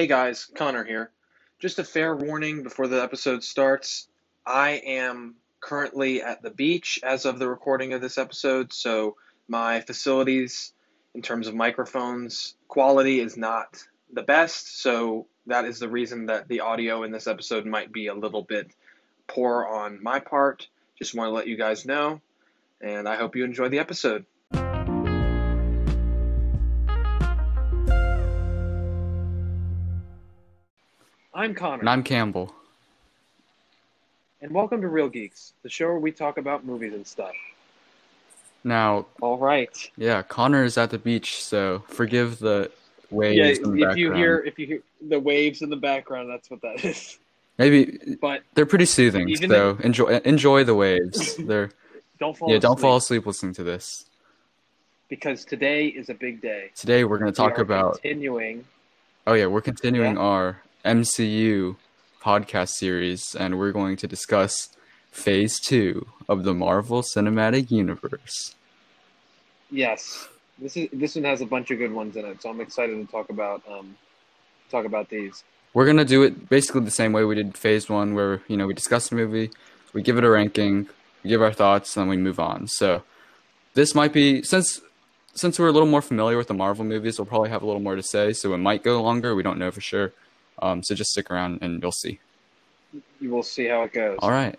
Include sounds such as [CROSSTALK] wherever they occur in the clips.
Hey guys, Connor here. Just a fair warning before the episode starts. I am currently at the beach as of the recording of this episode, so my facilities in terms of microphones quality is not the best, so that is the reason that the audio in this episode might be a little bit poor on my part. Just want to let you guys know, and I hope you enjoy the episode. I'm Connor. And I'm Campbell. And welcome to Real Geeks, the show where we talk about movies and stuff. Now, All right. yeah, Connor is at the beach, so forgive the waves Yeah, in if the you hear if you hear the waves in the background, that's what that is. Maybe But they're pretty soothing, Even so enjoy enjoy the waves. [LAUGHS] They're don't fall yeah, don't asleep, fall asleep listening to this. because today is a big day. Today we're going to talk We are about continuing. oh yeah, we're continuing Yeah. our MCU podcast series, and we're going to discuss Phase Two of the Marvel Cinematic Universe. Yes, this is this one has a bunch of good ones in it, so I'm excited to talk about um talk about these. We're gonna do it basically the same way we did phase one, where you know we discuss the movie, we give it a ranking, we give our thoughts, and then we move on. So this might be since since we're a little more familiar with the Marvel movies, we'll probably have a little more to say. So it might go longer. We don't know for sure. Um, so just stick around and you'll see. You will see how it goes. All right.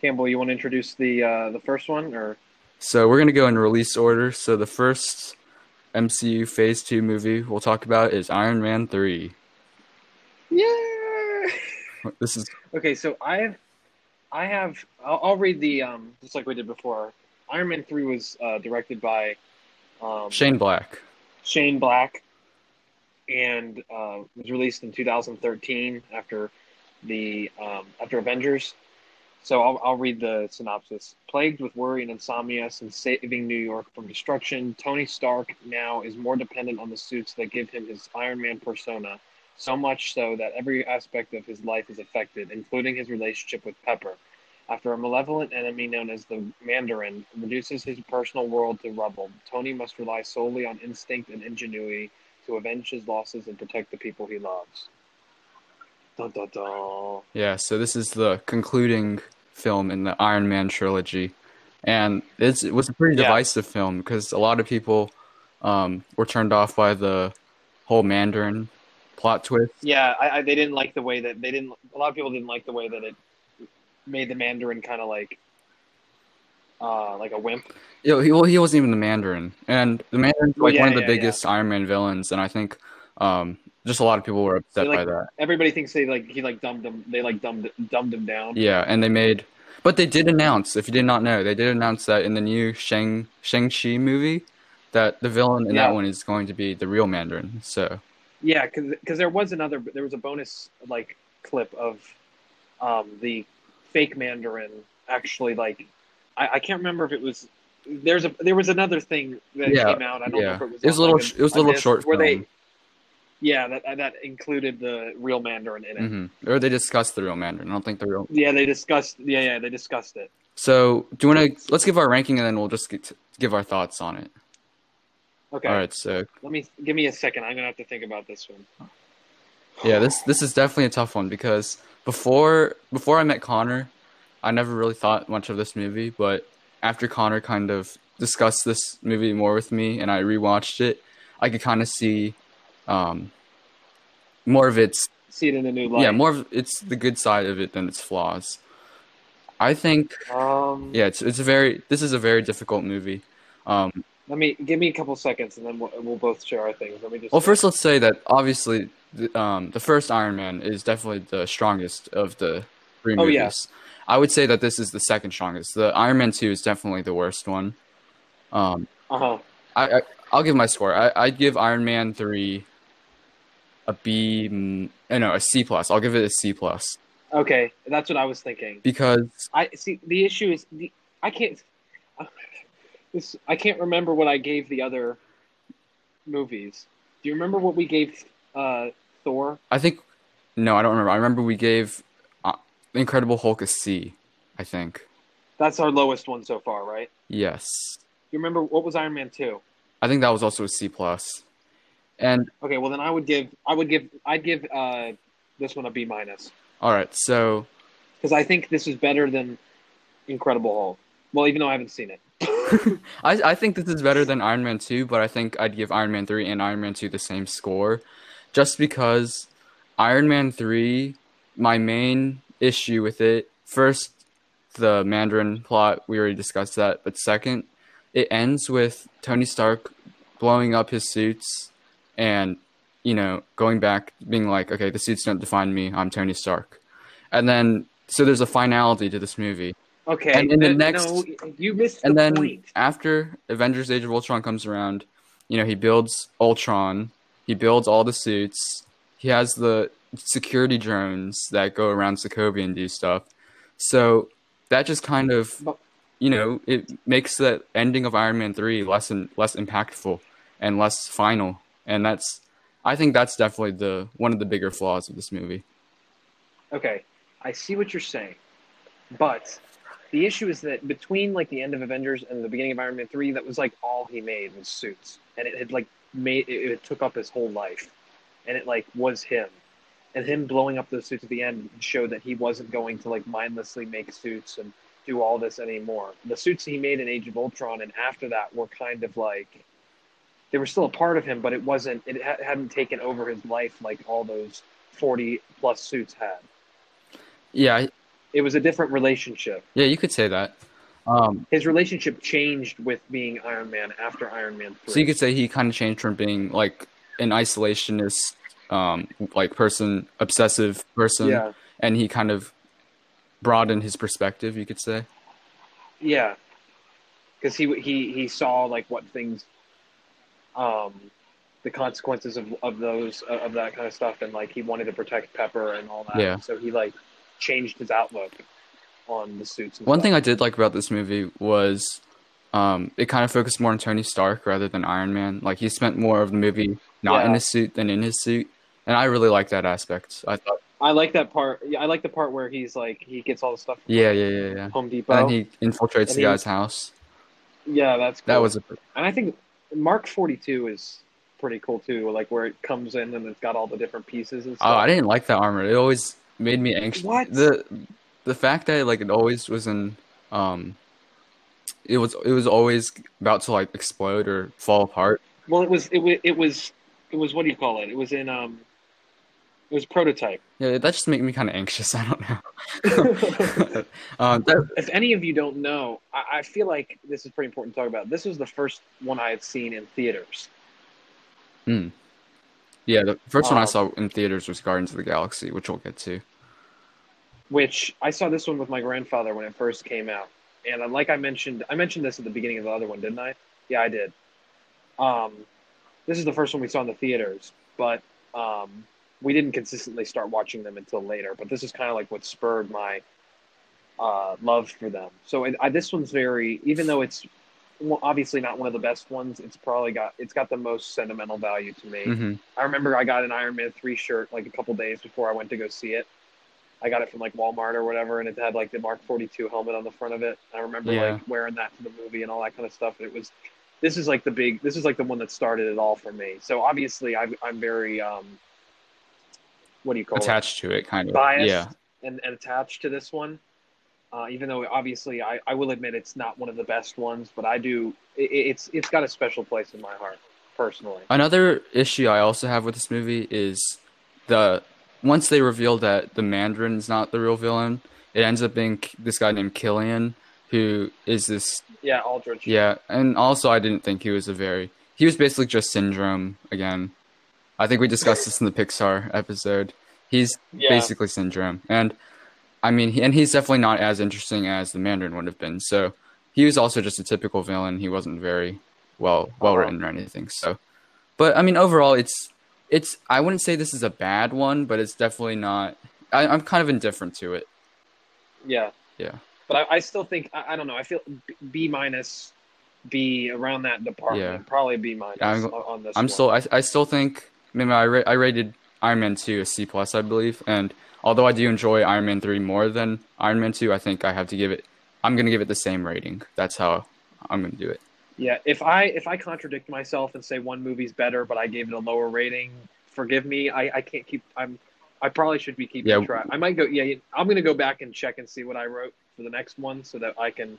Campbell, you want to introduce the uh, the first one, or So we're gonna go in release order. So the first MCU Phase Two movie we'll talk about is Iron Man Three. yeah. [LAUGHS] This is Okay, so I have, I have, I'll, I'll read the um just like we did before. Iron Man three was uh, directed by um, Shane Black. Shane Black, and uh, was released in 2013 after the um, after Avengers. So I'll, I'll read the synopsis. Plagued with worry and insomnia since saving New York from destruction, Tony Stark now is more dependent on the suits that give him his Iron Man persona, so much so that every aspect of his life is affected, including his relationship with Pepper. After a malevolent enemy known as the Mandarin reduces his personal world to rubble, Tony must rely solely on instinct and ingenuity to avenge his losses and protect the people he loves. Dun, dun, dun. Yeah, so this is the concluding film in the Iron Man trilogy, and it's, it was a pretty Yeah. divisive film because a lot of people um, were turned off by the whole Mandarin plot twist. Yeah, I, I, they didn't like the way that they didn't. A lot of people didn't like the way that it made the Mandarin kind of like, uh, like a wimp. Know, he, well, he wasn't even the Mandarin, and the Mandarin's like yeah, one of the yeah, biggest Iron Man villains, and I think um, just a lot of people were upset So, like, by that. Everybody thinks they like he like dumbed him. They like dumbed dumbed him down. Yeah, and they made, but they did announce. If you did not know, they did announce that in the new Shang Shang Chi movie, that the villain in Yeah. that one is going to be the real Mandarin. So Yeah, because there was another there was a bonus like clip of um, the fake Mandarin actually like I, I can't remember if it was there's a there was another thing that Yeah, came out I don't know yeah, if it was it was a little like, sh- it was a little short where film. they yeah that that included the real Mandarin in it hmm Or they discussed the real Mandarin. I don't think the real. yeah they discussed yeah yeah they discussed it So do you want to let's give our ranking and then we'll just get give our thoughts on it. okay All right. So let me give me a second I'm gonna have to think about this one yeah, this this is definitely a tough one because before before I met Connor, I never really thought much of this movie, but after Connor kind of discussed this movie more with me and I rewatched it, I could kind of see um, more of its see it in a new light yeah more of it's the good side of it than its flaws. I think um yeah, it's it's a very this is a very difficult movie. Um, let me give me a couple seconds and then we'll, we'll both share our things let me just well, first let's say that obviously the, um, the first Iron Man is definitely the strongest of the three Oh, movies. yeah. I would say that this is the second strongest. The Iron Man two is definitely the worst one. Um, uh-huh I, I I'll give my score. I I'd give Iron Man three a B. mm, eh, No, a C plus. I'll give it a C plus okay that's what I was thinking because I see. The issue is the I can't. [LAUGHS] This I can't remember what I gave the other movies. Do you remember what we gave uh, Thor? I think no, I don't remember. I remember we gave uh, Incredible Hulk is C, I think That's our lowest one so far, right? yes. You remember what was Iron Man two? I think that was also a C plus. And Okay, well then I would give I would give I'd give uh, this one a B minus all right, so because I think this is better than Incredible Hulk. Well, even though I haven't seen it. [LAUGHS] [LAUGHS] I I think this is better than Iron Man 2, but I think I'd give Iron Man 3 and Iron Man 2 the same score just because Iron Man 3 my main issue with it first the Mandarin plot, we already discussed that, but second, it ends with Tony Stark blowing up his suits and you know, going back being like, okay, the suits don't define me. I'm Tony Stark. And then so there's a finality to this movie. Okay, And in the uh, next- no, you missed the and then point. after Avengers: Age of Ultron comes around, you know he builds Ultron, he builds all the suits, he has the security drones that go around Sokovia and do stuff. So that just kind of, you know, it makes the ending of Iron Man three less and less impactful and less final, and that's, I think that's definitely the one of the bigger flaws of this movie. Okay, I see what you're saying, but the issue is that between like the end of Avengers and the beginning of Iron Man three, that was like all he made was suits, and it had like made it, it took up his whole life, and it like was him, and him blowing up those suits at the end showed that he wasn't going to like mindlessly make suits and do all this anymore. The suits he made in Age of Ultron and after that were kind of like they were still a part of him, but it wasn't. It ha- hadn't taken over his life like all those forty plus suits had Yeah, I- it was a different relationship. yeah, you could say that. Um, His relationship changed with being Iron Man after Iron Man 3. So you could say he kind of changed from being like an isolationist, um, like person, obsessive person, yeah, and he kind of broadened his perspective. You could say. yeah, because he he he saw like what things, um, the consequences of of those of that kind of stuff, and like he wanted to protect Pepper and all that. Yeah. So he like changed his outlook on the suits. One stuff. thing I did like about this movie was, um, it kind of focused more on Tony Stark rather than Iron Man. Like he spent more of the movie not in his suit than in his suit, and I really like that aspect. I thought, I like that part. I like the part where he's like he gets all the stuff. Yeah, yeah, yeah, yeah. Home Depot. And he infiltrates And the he- guy's house. yeah, that's cool. That was a And I think Mark 42 is pretty cool too, like where it comes in and it's got all the different pieces and stuff. Oh, I didn't like that armor. It always made me anxious. What? The the fact that like it always was in um it was it was always about to like explode or fall apart. Well, it was it was it was it was what do you call it? It was in um it was prototype. Yeah, that just made me kind of anxious. [LAUGHS] I don't know. um, [LAUGHS] that, if any of you don't know, I, I feel like this is pretty important to talk about. This was the first one I had seen in theaters. yeah, the first one I Um, saw in theaters was Guardians of the Galaxy, which we'll get to. which I saw this one with my grandfather when it first came out. And uh, like I mentioned, I mentioned this at the beginning of the other one, didn't I? Yeah, I did. Um, this is the first one we saw in the theaters, but um, we didn't consistently start watching them until later. But this is kind of like what spurred my uh, love for them. So it, I, this one's very, even though it's obviously not one of the best ones, it's probably got it's got the most sentimental value to me. hmm I remember I got an Iron Man three shirt like a couple days before I went to go see it. I got it from like Walmart or whatever, and it had like the Mark forty two helmet on the front of it. I remember Yeah. like wearing that to the movie and all that kind of stuff. And it was this is like the big this is like the one that started it all for me. So obviously I'm I'm very um what do you call Attached to it, kind of. biased Yeah, and, and attached to this one. Uh, even though obviously I, I will admit it's not one of the best ones, but I do it, it's it's got a special place in my heart personally. Another issue I also have with this movie is the once they reveal that the Mandarin is not the real villain, it ends up being this guy named Killian, who is this Yeah, Aldrich. yeah, and also I didn't think he was a very he was basically just Syndrome again. I think we discussed this in the Pixar episode. He's Yeah. basically Syndrome, and I mean, he, and he's definitely not as interesting as the Mandarin would have been. So he was also just a typical villain. He wasn't very well well written or anything. So, but I mean, overall, it's it's I wouldn't say this is a bad one, but it's definitely not. I, I'm kind of indifferent to it. Yeah. Yeah. But I, I still think I, I don't know. I feel B- B minus, B around that department. Yeah. Probably B minus I'm- on this. I'm one. still I, I still think maybe I, ra- I rated Iron Man 2 a C plus I believe and although I do enjoy Iron Man 3 more than Iron Man 2 I think I have to give it I'm going to give it the same rating that's how I'm going to do it Yeah, if I if I contradict myself and say one movie's better, but I gave it a lower rating, forgive me. I, I can't keep. I'm. I probably should be keeping Yeah. track. I might go. Yeah, I'm gonna go back and check and see what I wrote for the next one so that I can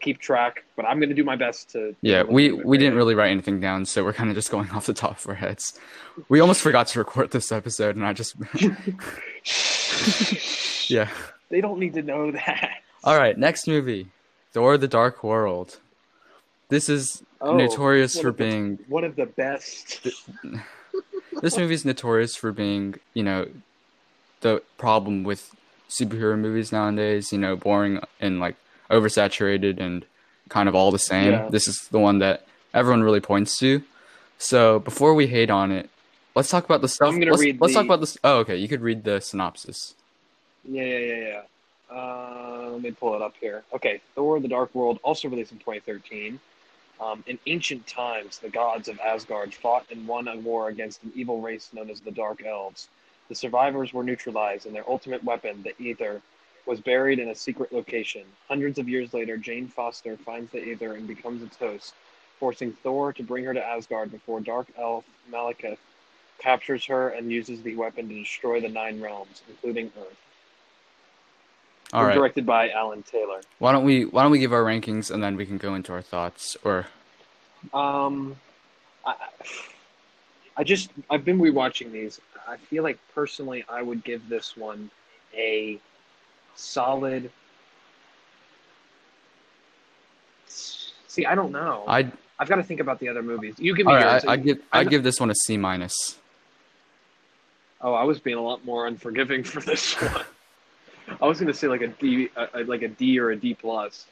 keep track. But I'm gonna do my best to. Yeah, we we didn't really write anything down, so we're kind of just going [LAUGHS] off the top of our heads. We almost forgot to record this episode, and I just [LAUGHS] yeah. They don't need to know that. All right, next movie, Thor: The Dark World. This is Oh, notorious for the- being one of the best. [LAUGHS] this movie is notorious for being, you know, the problem with superhero movies nowadays. You know, boring and like oversaturated and kind of all the same. Yeah. This is the one that everyone really points to. So before we hate on it, let's talk about the stuff. I'm gonna let's, read let's talk about this. Oh, okay. You could read the synopsis. Yeah, yeah, yeah, yeah. Uh, let me pull it up here. Okay, Thor: The Dark World, also released in 2013. Um, in ancient times, the gods of Asgard fought and won a war against an evil race known as the Dark Elves. The survivors were neutralized, and their ultimate weapon, the Aether, was buried in a secret location. Hundreds of years later, Jane Foster finds the Aether and becomes its host, forcing Thor to bring her to Asgard before Dark Elf Malekith captures her and uses the weapon to destroy the Nine Realms, including Earth. All right. Directed by Alan Taylor. Why don't we Why don't we give our rankings and then we can go into our thoughts or Um, I, I just I've been rewatching these. I feel like personally, I would give this one a solid. See, I don't know. I I've got to think about the other movies. You give me all yours. I, I give I give this one a C minus. Oh, I was being a lot more unforgiving for this [LAUGHS] one. I was going to say like a D, uh, like a D or a D plus.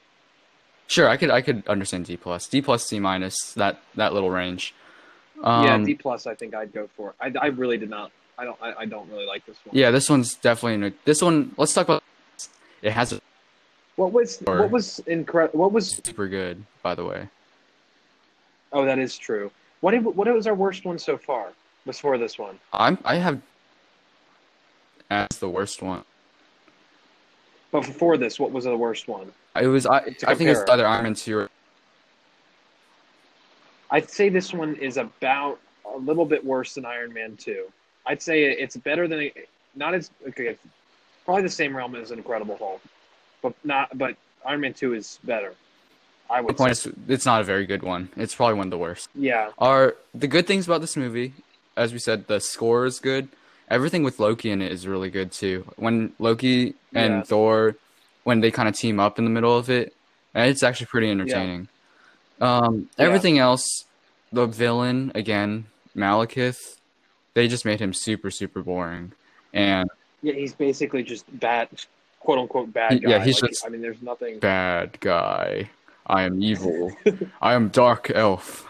Sure, I could I could understand D plus, D plus, C minus that that little range. yeah, Um, D plus. I think I'd go for. I, I really did not. I don't. I, I don't really like this one. yeah, this one's definitely in a, this one. Let's talk about. It has a What was what was incredible? What was? super good, by the way. Oh, that is true. What did, what was our worst one so far? Before this one, I'm I have That's the worst one. but before this, what was the worst one? It was I. I think it's either Iron Man two or I'd say this one is about a little bit worse than Iron Man two. I'd say it's better than not as okay, probably the same realm as an Incredible Hulk, but not. But Iron Man two is better. I would. the point say. is it's not a very good one. It's probably one of the worst. Yeah, Are the good things about this movie, as we said, the score is good. Everything with Loki in it is really good too. When Loki and Yeah. Thor, when they kind of team up in the middle of it, it's actually pretty entertaining. Um, Yeah. everything else, the villain again, Malekith, they just made him super super boring, and yeah, he's basically just bad, quote unquote bad guy. yeah, he's Like, just- I mean, there's nothing. bad guy. I am evil. [LAUGHS] I am dark elf.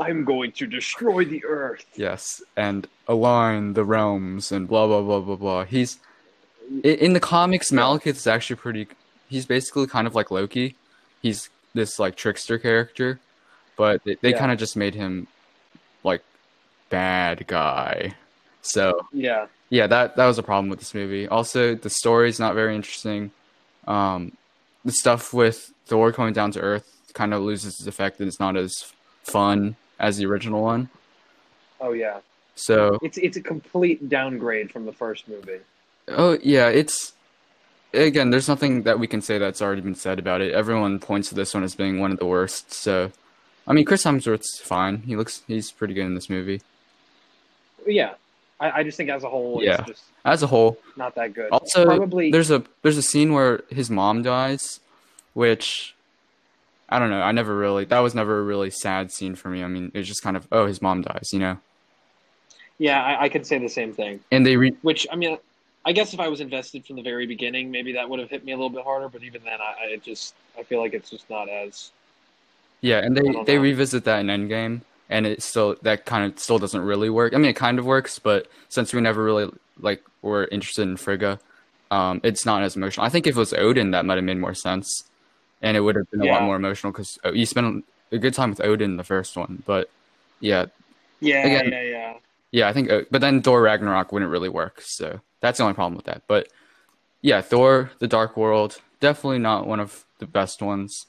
I'm going to destroy the Earth. Yes, and align the realms and blah blah blah blah blah. He's in the comics. Malekith is actually pretty. He's basically kind of like Loki. He's this like trickster character, but they, they Yeah. kind of just made him like bad guy. So Yeah, yeah, that that was a problem with this movie. Also, the story's not very interesting. Um, the stuff with Thor coming down to Earth kind of loses its effect, and it's not as fun as the original one. oh yeah. So It's it's a complete downgrade from the first movie. Oh yeah, it's again. There's nothing that we can say that's already been said about it. Everyone points to this one as being one of the worst. So, I mean, Chris Hemsworth's fine. He looks he's pretty good in this movie Yeah, I, I just think as a whole, Yeah. it's just as a whole. not that good. Also, probably there's a there's a scene where his mom dies, which I don't know. I never really that was never a really sad scene for me. I mean, it was just kind of oh his mom dies, you know. yeah, I, I could say the same thing. And they re- Which I mean, I guess if I was invested from the very beginning, maybe that would have hit me a little bit harder. But even then, I, I just I feel like it's just not as Yeah, and they they revisit that in Endgame, and it still that kind of still doesn't really work. I mean, it kind of works, but since we never really like were interested in Frigga, um, it's not as emotional. I think if it was Odin, that might have made more sense, and it would have been a lot more emotional because you spent a good time with Odin in the first one. But yeah, yeah Again- yeah yeah. yeah, I think. uh, But then Thor Ragnarok wouldn't really work, so that's the only problem with that. But yeah, Thor: The Dark World definitely not one of the best ones.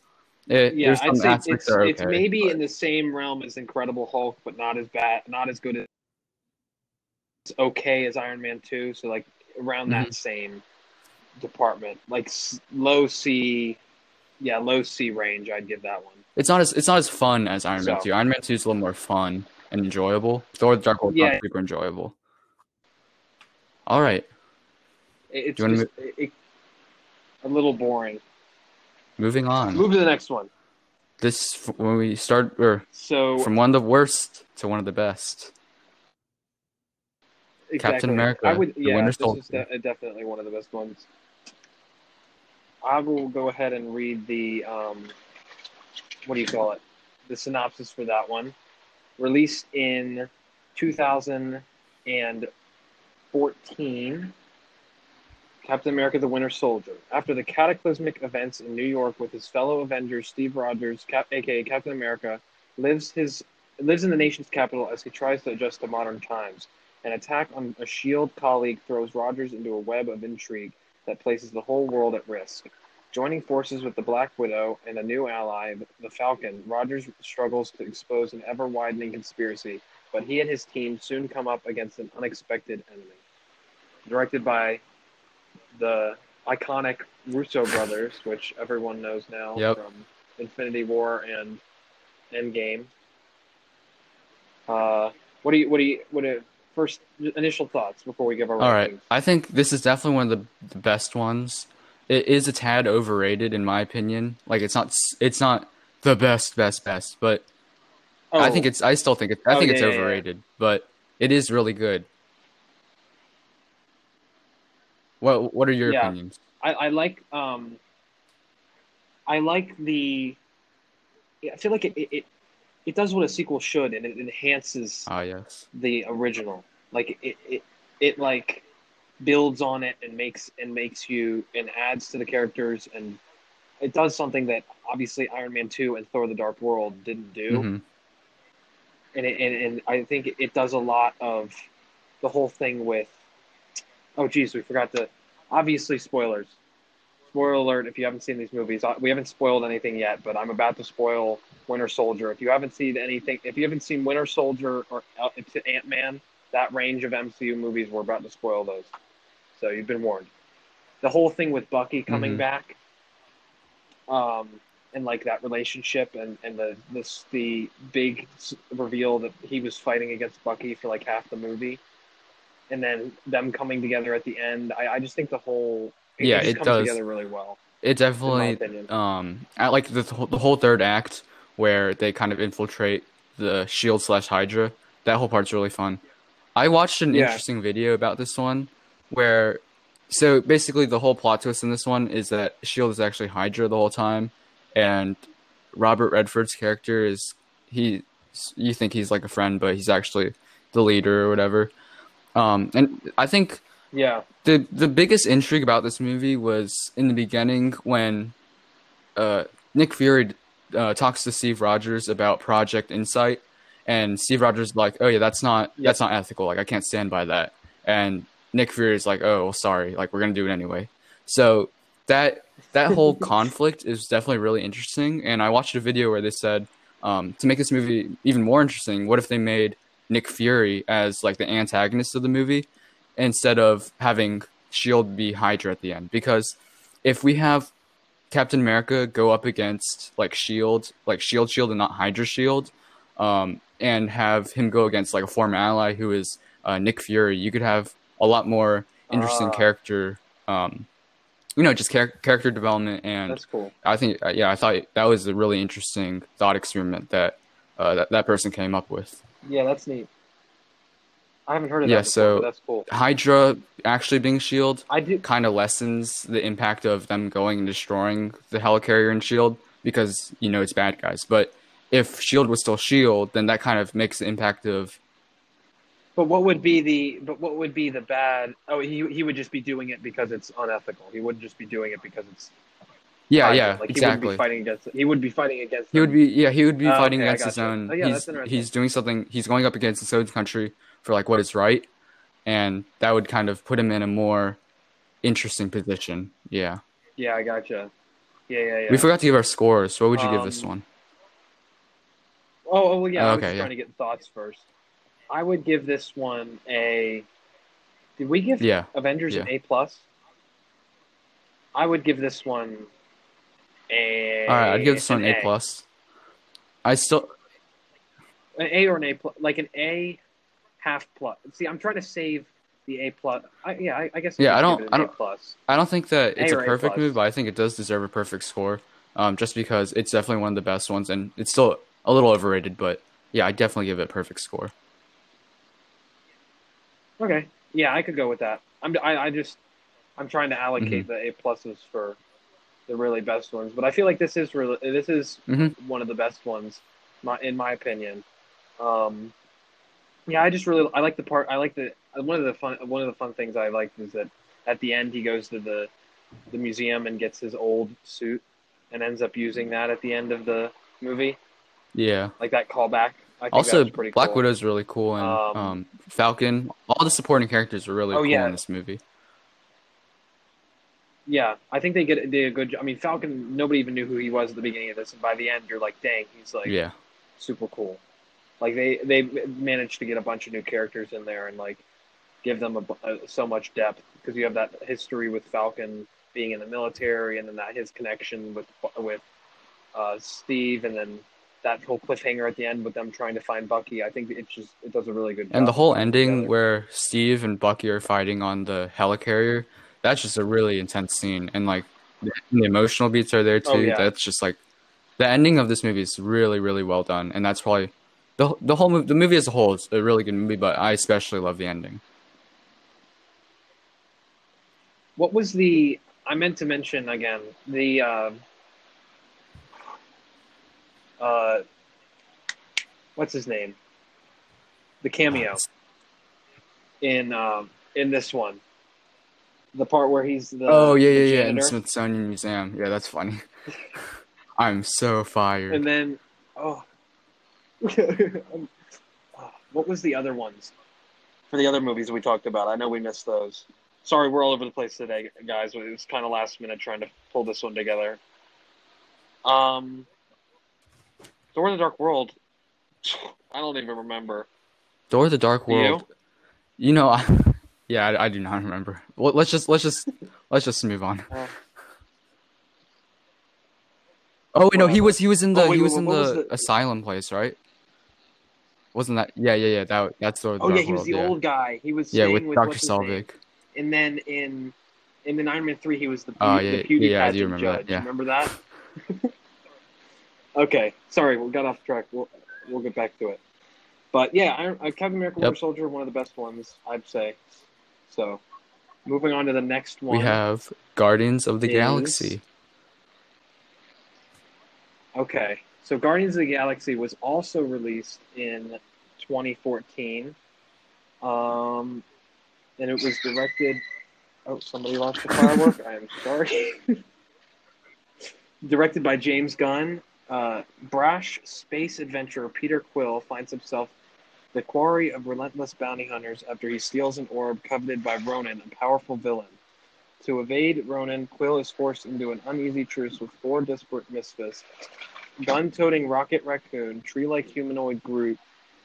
It, Yeah, I'd say it's okay, maybe but- in the same realm as Incredible Hulk, but not as bad, not as good as it's okay as Iron Man two. So like around Mm-hmm. that same department, like low C, yeah, low C range. I'd give that one. It's not as it's not as fun as Iron Man two. Iron Man two is a little more fun and enjoyable. Thor: The Dark World Yeah. not super enjoyable. All right, It's just it, it- a little boring. Moving on. Move to the next one. This when we start or So from one of the worst to one of the best. exactly. America, I would, yeah, Winter this is Soldier. de- definitely one of the best ones. I will go ahead and read the um, what do you call it? The synopsis for that one. Released in 2014, Captain America: The Winter Soldier. After the cataclysmic events in New York with his fellow Avengers, Steve Rogers, Cap- aka Captain America, lives his lives in the nation's capital as he tries to adjust to modern times. An attack on a S.H.I.E.L.D. colleague throws Rogers into a web of intrigue that places the whole world at risk. Joining forces with the Black Widow and a new ally, the Falcon, Rogers struggles to expose an ever widening conspiracy, but he and his team soon come up against an unexpected enemy. Directed by the iconic Russo brothers, which everyone knows now Yep. from Infinity War and Endgame. Uh, what do you, what do you, what are first initial thoughts before we give our All rankings? right, I think this is definitely one of the, the best ones. It is a tad overrated in my opinion. Like it's not it's not the best best best, but I think Oh, it's I still think it I Oh, think yeah, it's yeah, yeah. overrated, but it is really good. What what are your Yeah. opinions? I, I like um I like the I feel like it, it, it it does what a sequel should and it enhances Ah yes. the original. Like it, it it like builds on it and makes and makes you and adds to the characters and it does something that obviously Iron Man two and Thor: The Dark World didn't do, mm-hmm. and, it, and and I think it does a lot of the whole thing with. Oh geez, we forgot to. Obviously, spoilers. Spoiler alert! If you haven't seen these movies, Uh, we haven't spoiled anything yet, but I'm about to spoil Winter Soldier. If you haven't seen anything, if you haven't seen Winter Soldier or uh, Ant Man, that range of MCU movies, we're about to spoil those. So you've been warned. The whole thing with Bucky coming Mhm. back, um, and like that relationship, and and the this the big reveal that he was fighting against Bucky for like half the movie, and then them coming together at the end. I, I just think the whole Yeah, just it comes does. together really well. It definitely um I like the whole- the whole third act where they kind of infiltrate the shield slash hydra that whole part's really fun i watched an Yeah. interesting video about this one where so basically the whole plot twist in this one is that shield is actually hydra the whole time and robert redford's character is he you think he's like a friend but he's actually the leader or whatever um and i think Yeah, the the biggest intrigue about this movie was in the beginning when uh, Nick Fury uh, talks to Steve Rogers about Project Insight, and Steve Rogers is like, "Oh yeah, that's not Yep. that's not ethical. Like I can't stand by that." And Nick Fury is like, "Oh well, sorry. Like we're gonna do it anyway." So that that whole [LAUGHS] conflict is definitely really interesting. And I watched a video where they said um, to make this movie even more interesting, what if they made Nick Fury as like the antagonist of the movie instead of having Shield be Hydra at the end? Because if we have Captain America go up against like Shield, like Shield Shield and not Hydra Shield, um, and have him go against like a former ally who is uh, Nick Fury, you could have a lot more interesting Ah. character, um, you know, just char- character development. And that's cool. I think, uh, yeah, I thought that was a really interesting thought experiment that uh, that, that person came up with. Yeah, that's neat. I haven't heard of Yeah, that. Before, so- that's cool. Hydra actually being Shield I do. kind of lessens the impact of them going and destroying the helicarrier and shield because you know it's bad guys but if shield was still shield then that kind of makes the impact of But what would be the? But what would be the bad? Oh, he he would just be doing it because it's unethical. He wouldn't just be doing it because it's yeah yeah Like he wouldn't exactly be fighting against. He would be fighting against. he would be yeah he would be Oh, fighting okay, against his gotcha. own Oh, yeah, he's he's doing something he's going up against his own country for like what is right and that would kind of put him in a more interesting position yeah Yeah, I gotcha. Yeah, yeah, yeah. We forgot to give our scores. What would you give this Um, one? Oh, oh well, yeah. Oh, I okay, was yeah. trying to get thoughts first. I would give this one a. Did we give Yeah. Avengers an. A plus? I would give this one a. All right, I'd give this one an A plus. I still An A or an A plus, like an A half plus. See, I'm trying to save the A plus. I, yeah, I, I guess. Yeah, I'd I don't- I A don't- plus. I don't think that it's A a A perfect plus. movie, but I think it does deserve a perfect score. Um, just because it's definitely one of the best ones, and it's still a little overrated. But yeah, I definitely give it a perfect score. Okay. Yeah, I could go with that. I'm. I, I just. I'm trying to allocate Mm-hmm. the A pluses for the really best ones, but I feel like this is really this is Mhm. one of the best ones, my in my opinion. Um, yeah, I just really I like the part. I like the one of the fun one of the fun things I liked is that at the end he goes to the the museum and gets his old suit and ends up using that at the end of the movie, Yeah. like that callback. I think Also, pretty Black cool. Widow's really cool, and Um, um, Falcon. All the supporting characters are really Oh, cool yeah. in this movie. Yeah, I think they get did a good. job. I mean, Falcon. Nobody even knew who he was at the beginning of this, and by the end, you're like, dang, he's like yeah. super cool. Like they they managed to get a bunch of new characters in there and like give them a, bu- uh, so much depth because you have that history with Falcon being in the military, and then that his connection with with uh, Steve, and then that whole cliffhanger at the end with them trying to find Bucky. I think it just it does a really good. And the whole ending together. where Steve and Bucky are fighting on the helicarrier, that's just a really intense scene. And like the, the emotional beats are there too. Oh, yeah. That's just like the ending of this movie is really, really well done. And that's probably the the whole movie, the movie as a whole is a really good movie, but I especially love the ending. What was the? I meant to mention again the. Uh, uh, what's his name? The cameo in um, in this one. The part where he's the oh yeah, yeah, yeah. In the. Smithsonian Museum. Yeah, that's funny. [LAUGHS] I'm so fired. and then oh, [LAUGHS] Um, oh, what was the other ones for the other movies we talked about? I know we missed those. Sorry, we're all over the place today, guys. It was kind of last minute trying to pull this one together. Um, Thor: The Dark World. [SIGHS] I don't even remember. Thor: The Dark Do you? World. You, know, I, [LAUGHS] yeah, I, I do not remember. Well, let's just let's just let's just move on. [LAUGHS] Uh, Oh wait, no, he was he was in the Oh, wait, he was what in was the, the- asylum place, right? Wasn't that? Yeah, yeah, yeah. That that's The Oh yeah, he was World, the yeah. old guy. He was Yeah, with with Doctor what's his name? Selvig. And then in in the Iron Man three, he was the, Oh, yeah, the beauty yeah, I do remember that, judge. yeah. Remember that? [LAUGHS] okay, sorry, we got off track. We'll we'll get back to it. But yeah, Iron, uh, Captain America: Winter Yep. Soldier, one of the best ones, I'd say. So, moving on to the next one. We have Guardians of the is- Galaxy. Okay, so Guardians of the Galaxy was also released in 2014, um, and it was directed. Oh, somebody launched a firework. I am sorry. [LAUGHS] directed by James Gunn. Uh, brash space adventurer Peter Quill finds himself the quarry of relentless bounty hunters after he steals an orb coveted by Ronan, a powerful villain. To evade Ronan, Quill is forced into an uneasy truce with four disparate misfits gun toting Rocket Raccoon, tree like humanoid Groot,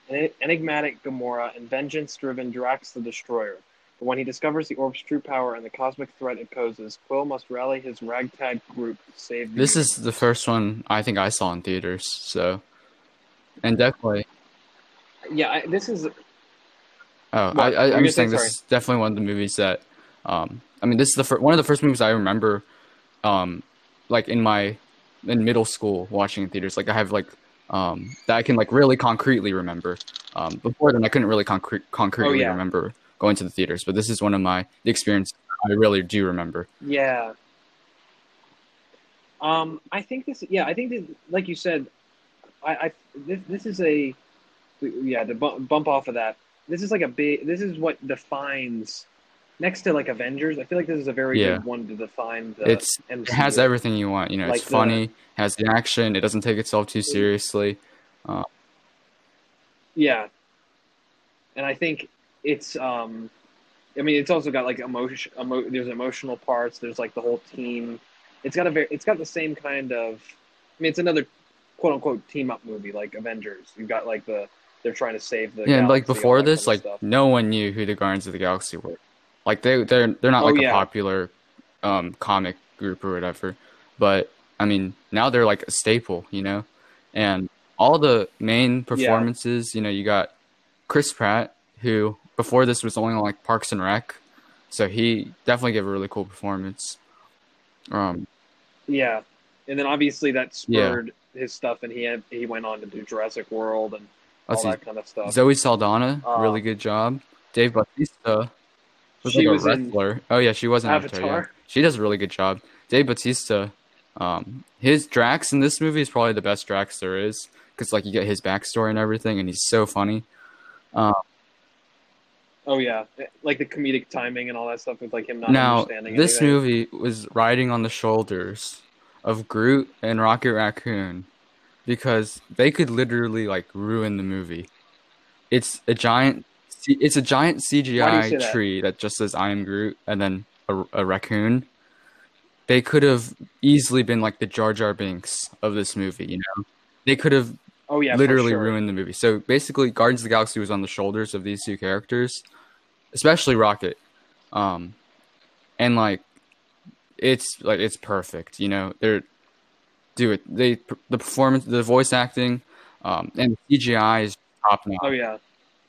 en- enigmatic Gamora, and vengeance driven Drax the Destroyer. But when he discovers the orb's true power and the cosmic threat it poses, Quill must rally his ragtag group to save the This is the first one I think I saw in theaters. So, and definitely, Yeah, I, this is. oh, What? I, I'm just saying this is definitely one of the movies that, um, I mean, this is the fir- one of the first movies I remember, um, like in my in middle school watching in theaters. Like I have like um that I can like really concretely remember. Um, before then I couldn't really concrete concretely Oh, yeah. remember going to the theaters, but this is one of my the experience I really do remember. Yeah. Um, I think this. Yeah, I think that, like you said, I, I this this is a, yeah. To bump, bump off of that, this is like a big. This is what defines. Next to like Avengers, I feel like this is a very Yeah. good one to define the. It's MCU. it has everything you want. You know, Like it's the- funny, has the action, it doesn't take itself too seriously. Yeah. And I think it's um I mean it's also got like emotion emo- there's emotional parts, there's like the whole team it's got a very it's got the same kind of I mean it's another quote unquote team up movie like Avengers. You've got like the they're trying to save the yeah, and like before this, like stuff. no one knew who the Guardians of the Galaxy were. Like they they're they're not Oh, like yeah. a popular um comic group or whatever. But I mean, now they're like a staple, you know? And all the main performances, you know, you got Chris Pratt, who before this was only like Parks and Rec. So he definitely gave a really cool performance. Um yeah, and then obviously that Yeah. spurred his stuff, and he had he went on to do Jurassic World and all let's see. that kind of stuff. Zoe Saldana, Uh, really good job. Dave Bautista was She like was a in wrestler. oh yeah, she was an Avatar. Avatar. yeah. She does a really good job. Dave Bautista, um, his Drax in this movie is probably the best Drax there is because like you get his backstory and everything, and he's so funny. Um, Oh yeah, like the comedic timing and all that stuff with like him not now understanding. Now this anything. movie was riding on the shoulders of Groot and Rocket Raccoon because they could literally like ruin the movie. It's a giant. It's a giant Why do you say CGI that? tree that just says "I am Groot" and then a, a raccoon. They could have easily been like the Jar Jar Binks of this movie. You know, they could have Oh yeah, literally sure. ruined the movie. So basically, Guardians of the Galaxy was on the shoulders of these two characters, especially Rocket. Um, and like, it's like it's perfect. You know, they're do it. They the performance, the voice acting, um, and CGI is top notch. Oh yeah,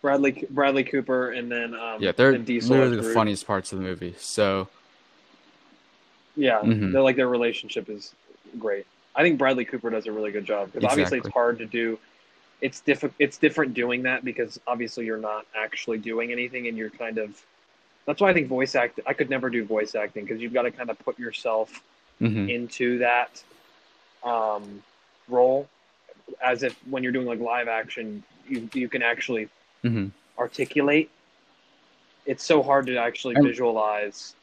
Bradley Bradley Cooper, and then um, yeah, they're literally the funniest parts of the movie. So Yeah, Mhm. they're like their relationship is great. I think Bradley Cooper does a really good job because obviously it's hard to do. It's different. It's different doing that because obviously you're not actually doing anything, and you're kind of. That's why I think voice act. I could never do voice acting because you've got to kind of put yourself mhm. into that um, role, as if when you're doing like live action, you you can actually Mhm. articulate. It's so hard to actually And- visualize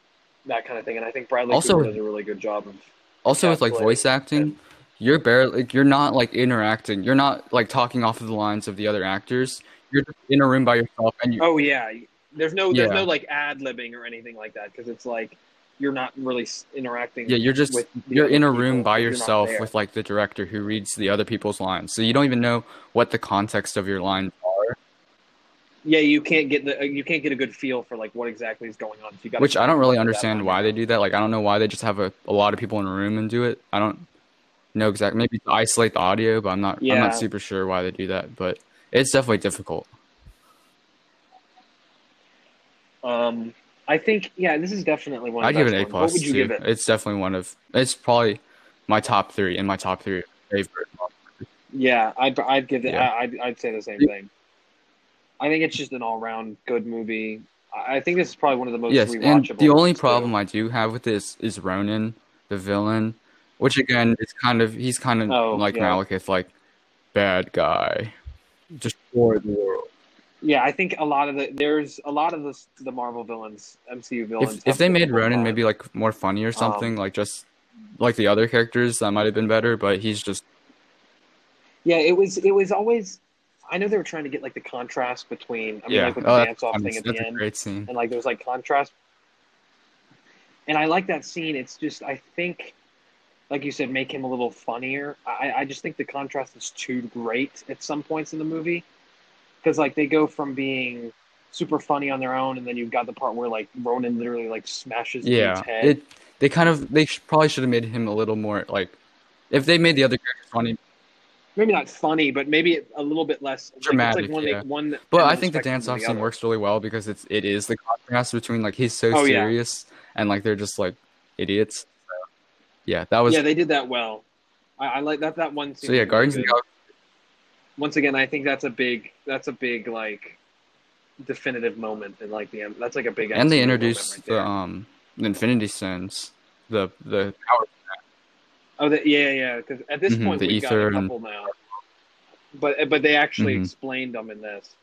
that kind of thing, and I think Bradley Also- Cooper does a really good job of. Also with like voice acting, and- you're barely like you're not like interacting. You're not like talking off of the lines of the other actors. You're just in a room by yourself and you Oh yeah, there's no there's Yeah. no like ad libbing or anything like that because it's like you're not really interacting. Yeah, you're just with you're in a room by if you're not yourself with like the director who reads the other people's lines. So you don't even know what the context of your lines are, Yeah, you can't get the you can't get a good feel for like what exactly is going on. So you got which I don't really understand why they do that. Like I don't know why they just have a, a lot of people in a room and do it. I don't know exactly. Maybe to isolate the audio, but I'm not I'm not super sure why they do that, but it's definitely difficult. Um, I think yeah, this is definitely one. Of I'd give it an A plus What would you too. give it? It's definitely one of it's probably my top three in my top three favorite. Yeah, I'd I'd give it. Yeah. I, I'd I'd say the same thing. I think it's just an all round good movie. I think this is probably one of the most Yes, and the only ones, too. problem I do have with this is Ronan, the villain, which again is kind of he's kind of Oh, like yeah. Malekith, like bad guy, destroy the world. Yeah, I think a lot of the there's a lot of the the Marvel villains, MCU villains. If if they made Ronan maybe like more funny or Um, something, like just like the other characters, that might have been better. But he's just Yeah, it was. It was always. I know they were trying to get like the contrast between. I mean, yeah. like with oh, the dance off thing at the a end, great scene. and like there was like contrast. And I like that scene. It's just I think, like you said, make him a little funnier. I I just think the contrast is too great at some points in the movie, because like they go from being super funny on their own, and then you've got the part where like Ronan literally like smashes Yeah, head. it they kind of they sh- probably should have made him a little more like if they made the other characters funny. maybe not funny, but maybe a little bit less Dramatic, It's like one, yeah. one But I think the dance off scene other. works really well because it's it is the contrast between like he's so Oh, yeah. serious and like they're just like idiots. So, yeah, that was yeah, they did that well. I, I like that that one. Scene so yeah. Guardians of the. Galaxy. Once again, I think that's a big that's a big like definitive moment in like the that's like a big and they introduced right the um the Infinity Stones, the the power. oh the, yeah yeah because at this Mhm, point the we've got Aether a and- couple now, but but they actually Mhm. explained them in this,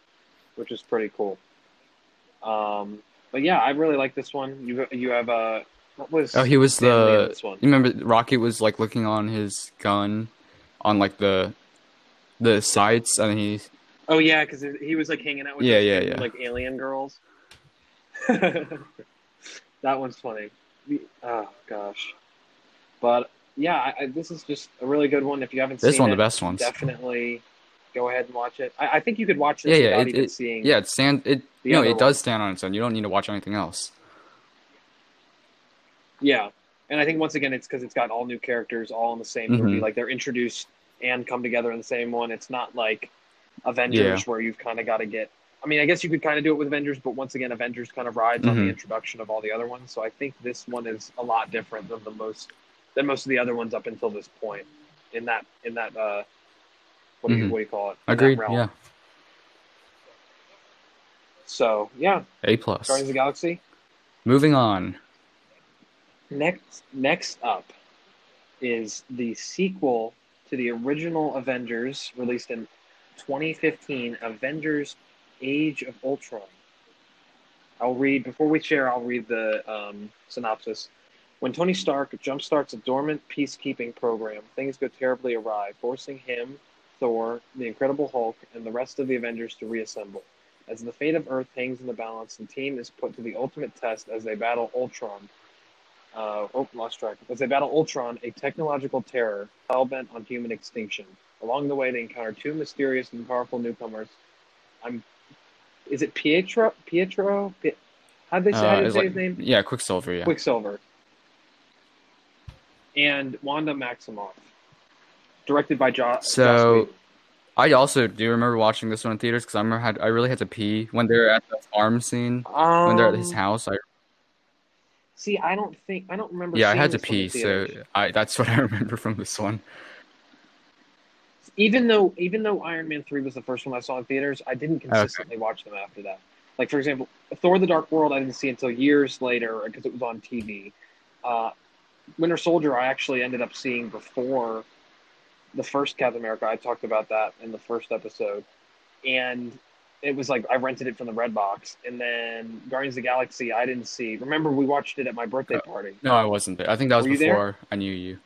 which is pretty cool. Um, but yeah, I really like this one. You you have uh what was Oh, he was the. You remember Rocket was like looking on his gun, on like the the sights, and he Oh yeah, because he was like hanging out with Yeah, yeah, yeah. like alien girls. [LAUGHS] that one's funny. Oh gosh, But yeah, I, I, this is just a really good one. If you haven't This one it, the best ones. definitely go ahead and watch it. I, I think you could watch this Yeah, yeah, without it- even it- seeing. Yeah, it stand it. You know, it does one. stand on its own. You don't need to watch anything else. Yeah, and I think once again it's because it's got all new characters all in the same Mhm. movie. Like they're introduced and come together in the same one. It's not like Avengers where you've kind of got to get. I mean, I guess you could kind of do it with Avengers, but once again, Avengers kind of rides on Mhm. the introduction of all the other ones. So I think this one is a lot different than the most than most of the other ones up until this point. In that in that uh, what do you Mhm. what do you call it? In Agreed. Yeah, So yeah, A plus. Guardians of the Galaxy. Moving on. Next, next up is the sequel to the original Avengers, released in 2015, Avengers: Age of Ultron. I'll read before we share. I'll read the um, synopsis. When Tony Stark jumpstarts a dormant peacekeeping program, things go terribly awry, forcing him, Thor, the Incredible Hulk, and the rest of the Avengers to reassemble. As the fate of Earth hangs in the balance, the team is put to the ultimate test as they battle Ultron, uh, oh, lost track. As they battle Ultron, a technological terror hell bent on human extinction. Along the way, they encounter two mysterious and powerful newcomers. I'm. Is it Pietro? Pietro? Pi- How'd they say, how Uh, did they say like- his name? yeah, Quicksilver. Yeah. Quicksilver. And Wanda Maximoff. Directed by jo- Joss So. I also do remember watching this one in theaters because I remember had I really had to pee when they're at the farm scene Um, when they're at his house. I See, I don't think I don't remember. yeah, I had to pee, so. I that's what [LAUGHS] I remember from this one. even though even though Iron Man three was the first one I saw in theaters, I didn't consistently watch them after that. Like for example, Thor: The Dark World, I didn't see until years later because it was on TV. Uh, Winter Soldier, I actually ended up seeing before the first Captain America. I talked about that in the first episode, and it was like I rented it from the Redbox, and then Guardians of the Galaxy, I didn't see. Remember, we watched it at my birthday Oh. party. No, I wasn't there. I think that was Were before I knew you.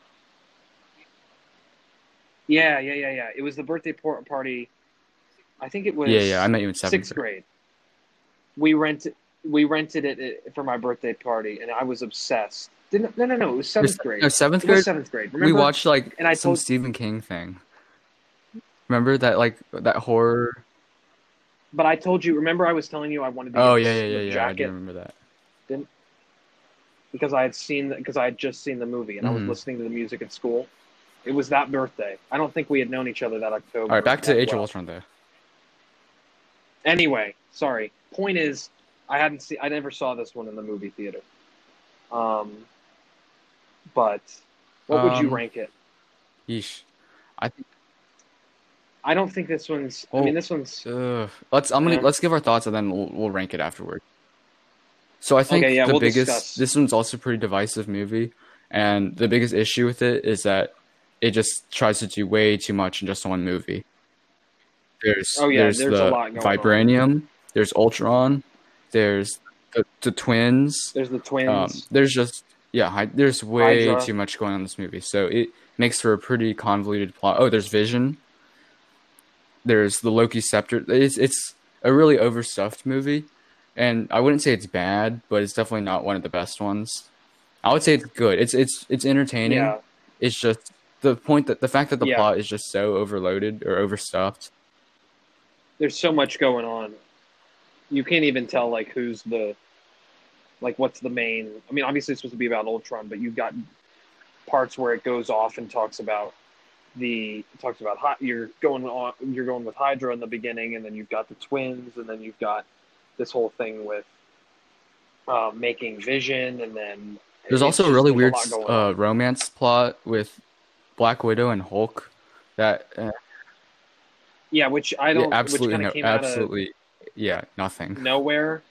Yeah, yeah, yeah, yeah. It was the birthday por- party. I think it was. Yeah, yeah, I met you in seventh sixth grade. We rented we rented it uh, for my birthday party, and I was obsessed. Didn't no no no it was seventh grade. No, seventh grade. seventh grade. Remember? We watched like And I some told- Stephen King thing. Remember that like that horror? But I told you. Remember, I was telling you I wanted to. Oh yeah, yeah, yeah, yeah. I do remember that. Didn't because I had seen because I had just seen the movie and I was Mhm. listening to the music at school. It was that birthday. I don't think we had known each other that October. All right, back to Age of well. Ultron though. Anyway, sorry. Point is, I hadn't seen. I never saw this one in the movie theater. Um, but what would you Um, rank it? Yeesh. I think. I don't think this one's. I Oh. mean, this one's. Ugh. Let's. I'm gonna Yeah. let's give our thoughts and then we'll we'll rank it afterward. So I think Okay, yeah, the we'll biggest. discuss. This one's also a pretty divisive movie, and the biggest issue with it is that it just tries to do way too much in just one movie. There's Oh, yeah, there's, there's a the lot going on. vibranium. There's Ultron. There's the, the twins. There's the twins. Um, there's just yeah, there's way Hydra. too much going on in this movie, so it makes for a pretty convoluted plot. Oh, there's Vision. There's the Loki scepter. It's it's a really overstuffed movie, and I wouldn't say it's bad, but it's definitely not one of the best ones. I would say it's good. It's it's it's entertaining. yeah, It's just the point that the fact that the Yeah. plot is just so overloaded or overstuffed. there's so much going on. You can't even tell like who's the, like what's the main. I mean, obviously it's supposed to be about Ultron, but you've got parts where it goes off and talks about the talks about Hy- you're going on you're going with Hydra in the beginning, and then you've got the twins, and then you've got this whole thing with uh, making Vision, and then There's also a really weird on. uh, romance plot with Black Widow and Hulk that uh, yeah, which I don't, absolutely which no, of came out of absolutely yeah nothing. nowhere.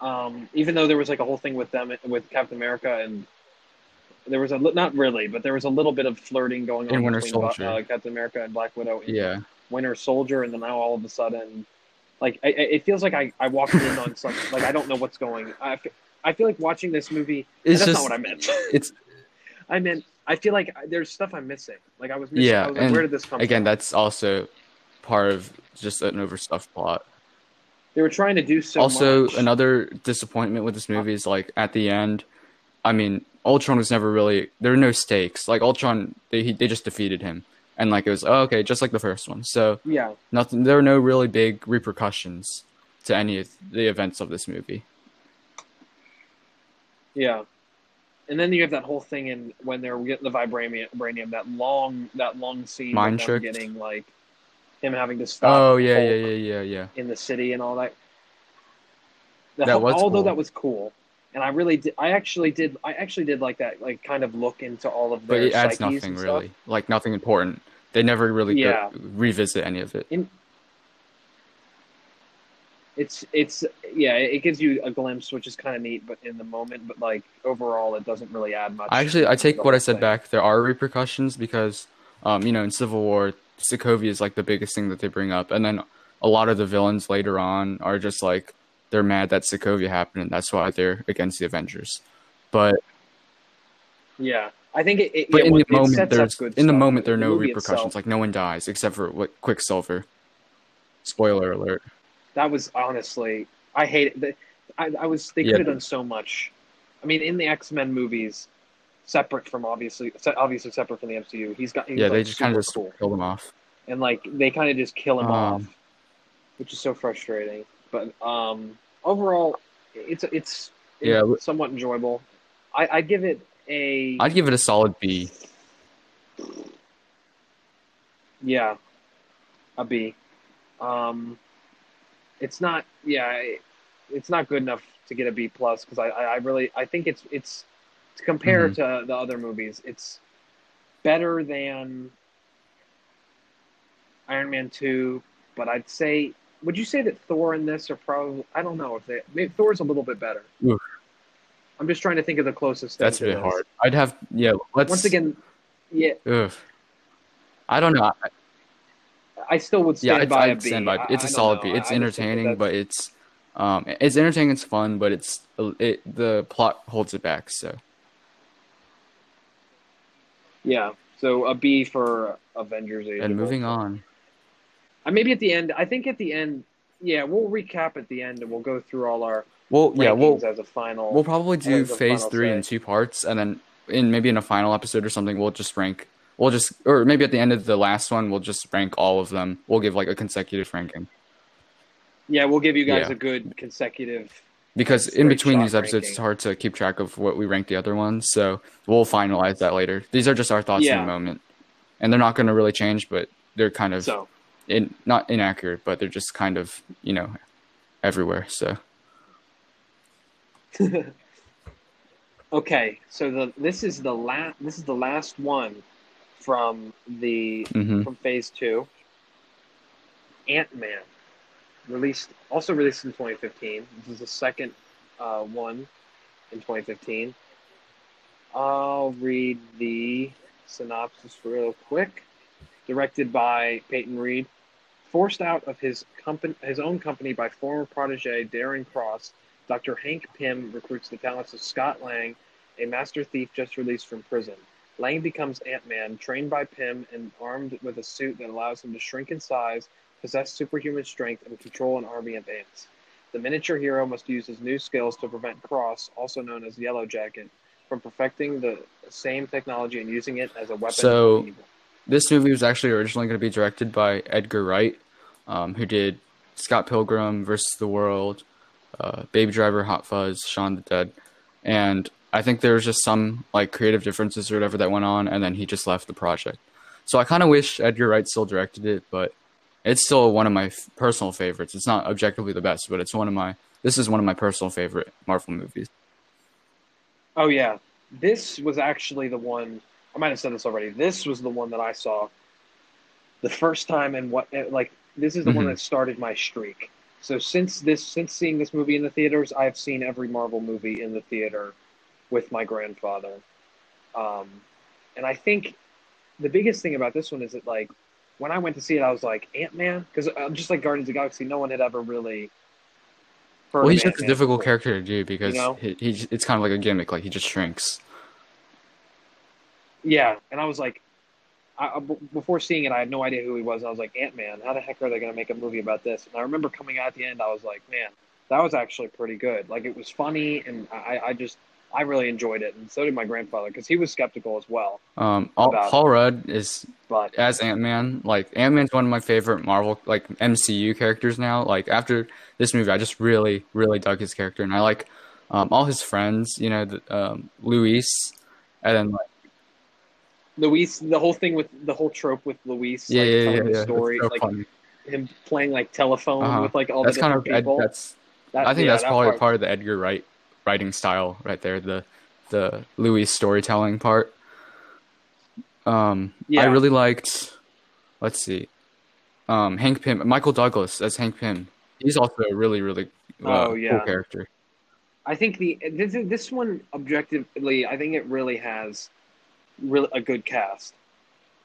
Um, even though there was like a whole thing with them with Captain America and there was a not really, but there was a little bit of flirting going on In Winter between Soldier. uh, Captain America and Black Widow. In Yeah, Winter Soldier, and then now all of a sudden, like I, it feels like I, I walked in on something. [LAUGHS] Like I don't know what's going. I, I feel like watching this movie. it's that's just not what I meant. it's [LAUGHS] I meant I feel like there's stuff I'm missing. Like I was missing. Yeah, was like, and where did this come again from? that's also part of just an overstuffed plot. They were trying to do so also, much. another disappointment with this movie is like at the end. I mean, Ultron was never really there were no stakes. Like Ultron, they he, they just defeated him, and like it was oh, okay, just like the first one. So Yeah, nothing. There were no really big repercussions to any of the events of this movie. yeah. And then you have that whole thing in when they're getting the vibranium, that long that long scene Mind them getting like him having to stop. Oh yeah, yeah, yeah, yeah, yeah. in the city and all that. The That whole- was although cool. that was cool, and I really did. I actually did. I actually did like that. Like kind of look into all of But it adds nothing stuff. really, like nothing important. They never really go- Yeah. revisit any of it. It's it's yeah. It gives you a glimpse, which is kind of neat, but in the moment, but like overall, it doesn't really add much. Actually, I take what I said thing. back. There are repercussions because, um, you know, in Civil War, Sokovia is like the biggest thing that they bring up, and then a lot of the villains later on are just like they're mad that Sokovia happened, and that's why they're against the Avengers. But Yeah, I think it. it but yeah, in the moment, there's good in the moment there are The no repercussions. itself, Like no one dies except for what Quicksilver. Spoiler alert. that was honestly, I hate it. I, I was. They Yeah. could have done so much. I mean, in the X Men movies, separate from obviously, obviously separate from the MCU, he's got. He's Yeah, like they just kind of just cool. killed him off. and like they kind of just kill him Um, off, which is so frustrating. But um, overall, it's it's, it's Yeah, somewhat enjoyable. I I give it a I'd give it a solid B. yeah, a B. Um, it's not yeah, it- it's not good enough to get a B plus because I, I I really I think it's it's to compare Mhm. to the other movies, it's better than Iron Man two, but I'd say would you say that Thor and this are probably I don't know if they maybe Thor's a little bit better. Oof. I'm just trying to think of the closest. That's a bit this. hard. I'd have yeah. Let's Once again, yeah, Ugh. I don't know. I- I still would Yeah, stand it's, by a I'd B. stand by. It's I a don't solid. B. I- It's I just think that entertaining, but it's um, it's entertaining. It's fun, but it's it the plot holds it back. So Yeah. So a B for Avengers Age. and moving on. Uh, maybe at the end. I think at the end. Yeah, we'll recap at the end and we'll go through all our Well, yeah, we'll as a final. we'll probably do phase three say. in two parts, and then in maybe in a final episode or something, we'll just rank. We'll just or maybe at the end of the last one, we'll just rank all of them. We'll give like a consecutive ranking yeah, we'll give you guys Yeah. a good consecutive. because in between these episodes, it's hard to keep track of what we rank the other ones. So we'll finalize that later. These are just our thoughts in Yeah. the moment, and they're not going to really change, but they're kind of So in, not inaccurate, but they're just kind of you know everywhere. So [LAUGHS] okay, so the this is the last this is the last one from the hmm from Phase Two. Ant Man, released also released in 2015. This is the second uh, one in 2015. I'll read the synopsis real quick. Directed by Peyton Reed, forced out of his company, his own company by former protege Darren Cross, Dr. Hank Pym recruits the talents of Scott Lang, a master thief just released from prison. Lang becomes Ant Man, trained by Pym and armed with a suit that allows him to shrink in size, possess superhuman strength, and control an army of ants. The miniature hero must use his new skills to prevent Cross, also known as Yellow Jacket, from perfecting the same technology and using it as a weapon So- evil. This movie was actually originally going to be directed by Edgar Wright, um, who did Scott Pilgrim versus the World, uh, Baby Driver, Hot Fuzz, Shaun the Dead, and I think there was just some like creative differences or whatever that went on, and then he just left the project. So I kind of wish Edgar Wright still directed it, but it's still one of my f- personal favorites. It's not objectively the best, but it's one of my. This is one of my personal favorite Marvel movies. Oh yeah, this was actually the one. I might have said this already. This was the one that I saw the first time, and what like this is the one Mhm. that started my streak. So since this, since seeing this movie in the theaters, I've seen every Marvel movie in the theater with my grandfather. Um, and I think the biggest thing about this one is that like when I went to see it, I was like Ant Man because I'm just like Guardians of the Galaxy, no one had ever really. Well, he's just a difficult before. character to do because know? he, he it's kind of like a gimmick. Like he just shrinks. Yeah, and I was like, I, I- b- before seeing it, I had no idea who he was. I was like, Ant Man, how the heck are they going to make a movie about this? And I remember coming out at the end, I was like, man, that was actually pretty good. Like it was funny, and I, I just, I really enjoyed it, and so did my grandfather because he was skeptical as well. Um, Al- About- Paul Rudd is But as Ant Man. Like Ant Man's one of my favorite Marvel like MCU characters now. Like after this movie, I just really really dug his character, and I like um, all his friends. You know, the, um, Luis, and then like Luis, the whole thing with the whole trope with Luis, yeah like, yeah yeah, telling yeah. the story, so like funny. him playing like telephone Uh-huh. with like all That's the kind different of Ed, people. that's That- I think yeah, that's that probably part- part of the Edgar Wright writing style right there. The the Luis storytelling part. Um, I really liked. Let's see, um, Hank Pym, Michael Douglas as Hank Pym. He's also a really really uh, Oh, yeah. cool character. I think the this this one objectively, I think it really has really a good cast.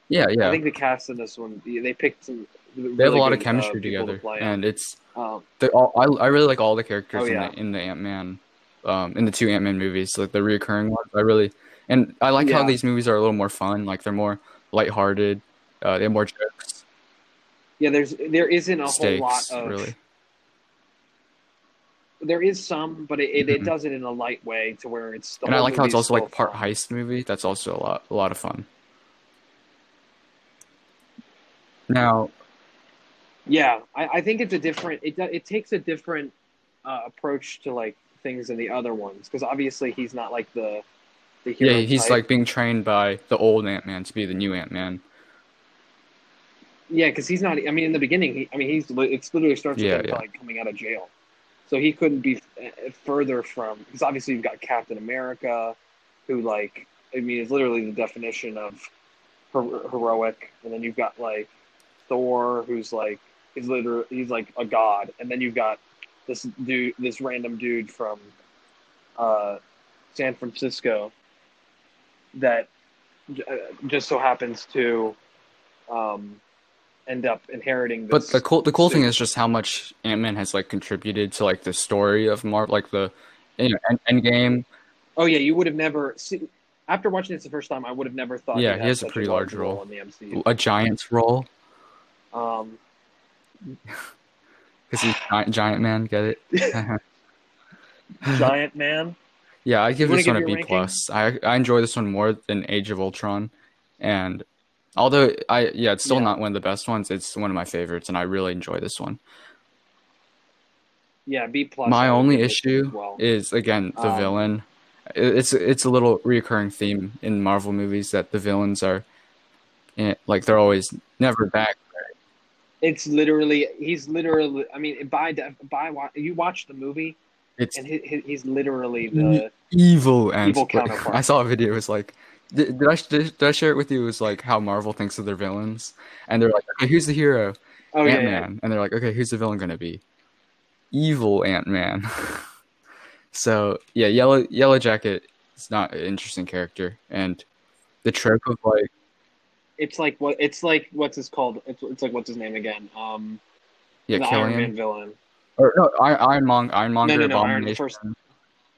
Yeah, yeah. I think the cast in this one, they picked some. they have a lot of chemistry together, and it's um, they all. I, I really like all the characters Oh, in yeah. the in the Ant Man, um, in the two Ant Man movies, like the reoccurring ones. I really and I like how these movies are a little more fun. Like they're more lighthearted. Uh, they have more jokes, yeah, there's there isn't a stakes, whole lot of really. There is some, but it, it, it Mhm. does it in a light way to where it's. The And I like how it's also like part fun. heist movie. That's also a lot a lot of fun. Now, Yeah, I, I think it's a different. It it takes a different uh, approach to like things in the other ones because obviously he's not like the the yeah, he's type. like being trained by the old Ant Man to be the new Ant Man. yeah, because he's not. I mean, in the beginning, he, I mean, he's li- it's literally starts with Yeah, him yeah. like coming out of jail, so he couldn't be further from because obviously you've got Captain America, who like I mean is literally the definition of her- heroic, and then you've got like Thor, who's like he's literally he's like a god, and then you've got this dude, this random dude from uh, San Francisco that j- uh, just so happens to um, end up inheriting. But the cool the cool thing is just how much Ant Man has like contributed to like the story of Marvel, like the you know end, Endgame. oh yeah, you would have never seen after watching this the first time. I would have never thought. Yeah, he'd he has a pretty large role. in the MCU. a giant's role Um, [LAUGHS] because he's giant, giant man. Get it? [LAUGHS] [LAUGHS] Giant Man. yeah, I give wanna this one a ranking? plus. I I enjoy this one more than Age of Ultron, and although I yeah, it's still Yeah. not one of the best ones. It's one of my favorites, and I really enjoy this one. Yeah, B plus. My only issue well. is again the Um, villain. It's it's a little reoccurring theme in Marvel movies that the villains are, eh, like they're always never back. It's literally he's literally. I mean, by by you watch the movie It's and he, he, he's literally the evil Evil [LAUGHS] counterpart. I saw a video. It was like, did, did I did, did I share it with you? It was like how Marvel thinks of their villains, and they're like, okay, who's the hero? oh yeah, Ant yeah. Man, and they're like, okay, who's the villain gonna be? Evil Ant Man. [LAUGHS] so yeah, yellow Yellow Jacket is not an interesting character, and the trope of like It's like what it's like. What's his called? It's, it's like what's his name again? Um, yeah, the killing Iron Man villain. Or no, Iron Ironmonger, Iron Monger, No, no, no, Iron- first-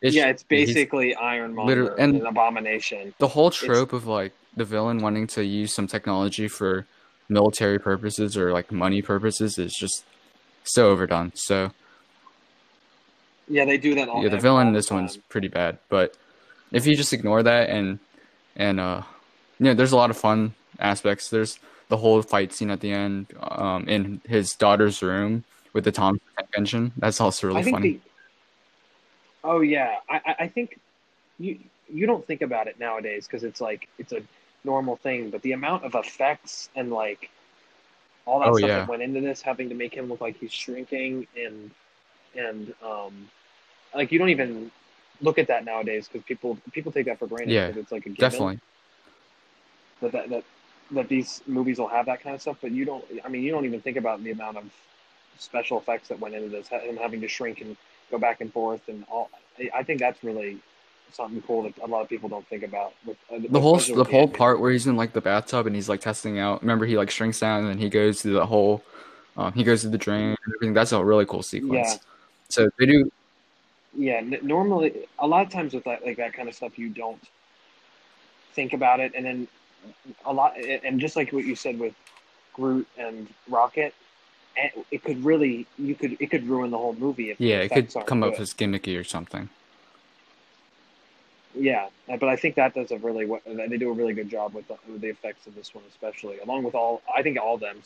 It's- yeah, it's basically Iron Man literally- and an abomination. the whole trope of like the villain wanting to use some technology for military purposes or like money purposes is just so overdone. So Yeah, they do that all. yeah, the villain in this one's pretty bad. But if you just ignore that and and uh, you know, there's a lot of fun aspects. There's the whole fight scene at the end um, in his daughter's room with the Thompson engine. That's also really funny. the. Oh yeah, I I- think you you don't think about it nowadays because it's like it's a normal thing, but the amount of effects and like all that Oh, stuff yeah. that went into this, having to make him look like he's shrinking and and um like you don't even look at that nowadays because people people take that for granted Yeah, it's like a given Definitely. that, that that that these movies will have that kind of stuff, but you don't. I mean, you don't even think about the amount of special effects that went into this, him having to shrink and go back and forth, and all. I- I think that's really something cool that a lot of people don't think about. With uh, the whole the whole part where he's in like the bathtub and he's like testing out. Remember, he like shrinks down and then he goes through the whole. Um, he goes to the drain and everything. That's a really cool sequence. Yeah. So they do. Yeah, n- normally a lot of times with that like that kind of stuff, you don't think about it, and then a lot, and just like what you said with Groot and Rocket, it could really you could it could ruin the whole movie if Yeah, it could come up as gimmicky or something. yeah, but I think that does a really they do a really good job with the, with the effects of this one, especially along with all. I think all them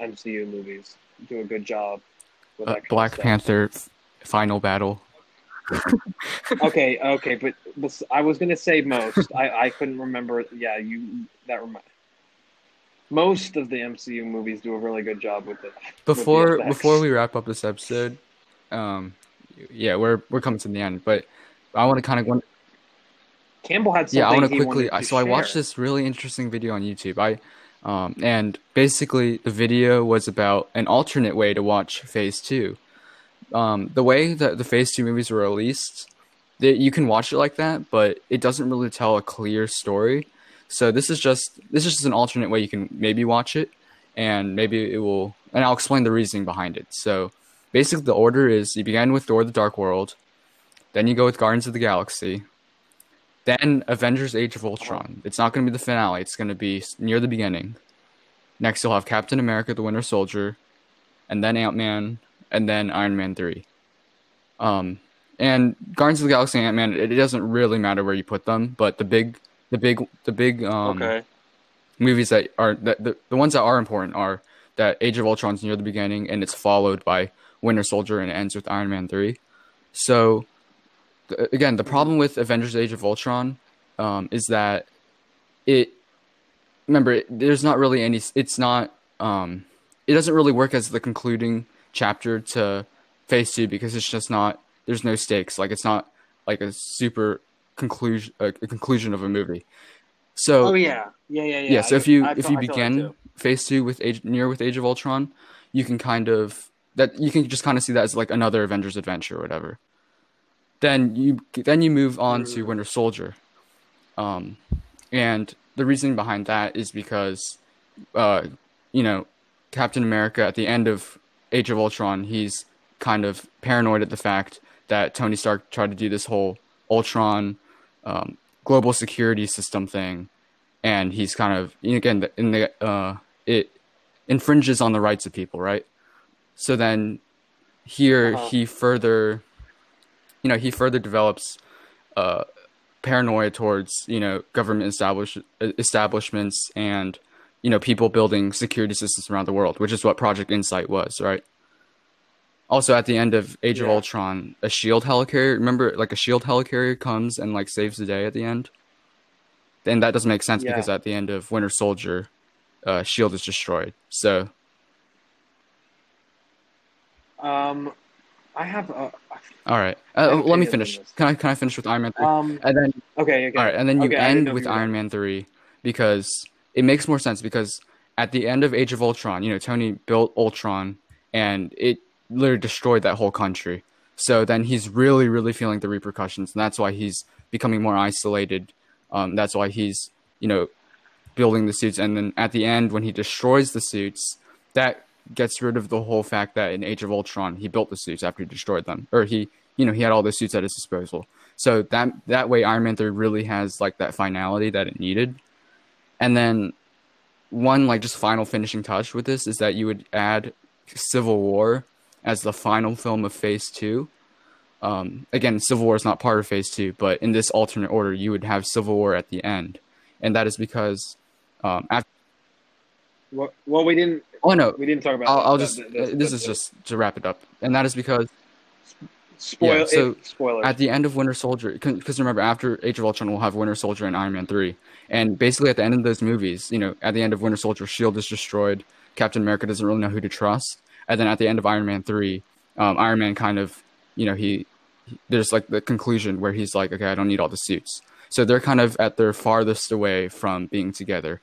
MCU movies do a good job with Uh, that. Black. Panther final battle. [LAUGHS] okay, okay, but, but I was gonna say most. I, I couldn't remember. Yeah, you that remind. Most of the MCU movies do a really good job with it. Before VFX. before we wrap up this episode, um, yeah, we're we're coming to the end, but I want to kind of go Campbell had something. yeah, I want to quickly. So I watched this really interesting video on YouTube. I um, and basically the video was about an alternate way to watch Phase Two. Um, the way that the Phase Two movies were released, that you can watch it like that, but it doesn't really tell a clear story. So this is just this is just an alternate way you can maybe watch it, and maybe it will. And I'll explain the reasoning behind it. So basically, the order is you begin with Thor: The Dark World, then you go with Guardians of the Galaxy, then Avengers: Age of Ultron. It's not going to be the finale. It's going to be near the beginning. Next, you'll have Captain America: The Winter Soldier, and then Ant Man, and then Iron Man three. Um, and Guardians of the Galaxy and Ant Man. It, it doesn't really matter where you put them, but the big, the big, the big um, okay. movies that are that the, the ones that are important are that Age of Ultron's near the beginning and it's followed by Winter Soldier and it ends with Iron Man 3. So th- again, the problem with Avengers Age of Ultron um, is that it remember it, there's not really any it's not um, it doesn't really work as the concluding chapter to phase 2 because it's just not there's no stakes like it's not like a super conclusion a, a conclusion of a movie. So Oh yeah, yeah, yeah, yeah. yeah, so I- if you I if you I begin phase two with age near with Age of Ultron, you can kind of that you can just kind of see that as like another Avengers adventure or whatever. Then you then you move on to Mm. Winter Soldier, um, and the reasoning behind that is because, uh, you know, Captain America at the end of Age of Ultron, he's kind of paranoid at the fact that Tony Stark tried to do this whole Ultron um, global security system thing, and he's kind of again in the uh, it infringes on the rights of people, right? So then here Uh-huh. he further, you know, he further develops uh, paranoia towards you know government establish establishments and you know people building security systems around the world, which is what Project Insight was, right? Also, at the end of Age of Ultron, a shield helicarrier. Remember, like a shield helicarrier comes and like saves the day at the end. And that doesn't make sense Yeah. because at the end of Winter Soldier, uh, shield is destroyed. So Um, I have a. all right, uh, let me finish. Can I can I finish with Iron Man three? Um. and then Okay. Okay. All right, and then you Okay, end with Iron. Man 3 because it makes more sense because at the end of Age of Ultron, you know, Tony built Ultron and it literally destroyed that whole country. So then he's really, really feeling the repercussions, and that's why he's becoming more isolated. Um, that's why he's, you know, building the suits, and then at the end, when he destroys the suits, that gets rid of the whole fact that in Age of Ultron he built the suits after he destroyed them, or he, you know, he had all the suits at his disposal. So that that way, Iron Man three really has like that finality that it needed. And then one like just final finishing touch with this is that you would add Civil War as the final film of Phase two. Um, again, Civil War is not part of Phase two, but in this alternate order, you would have Civil War at the end, and that is because um, after. Well, well, we didn't. Oh no, We didn't talk about. I'll, that- I'll just. that- this is just to wrap it up, and that is because spoil. yeah, so spoilers. at the end of Winter Soldier, because remember after Age of Ultron, we'll have Winter Soldier and Iron Man three, and basically at the end of those movies, you know, at the end of Winter Soldier, Shield is destroyed. Captain America doesn't really know who to trust, and then at the end of Iron Man three, um, Iron Man kind of, you know, he, he there's like the conclusion where he's like, okay, I don't need all the suits, so they're kind of at their farthest away from being together,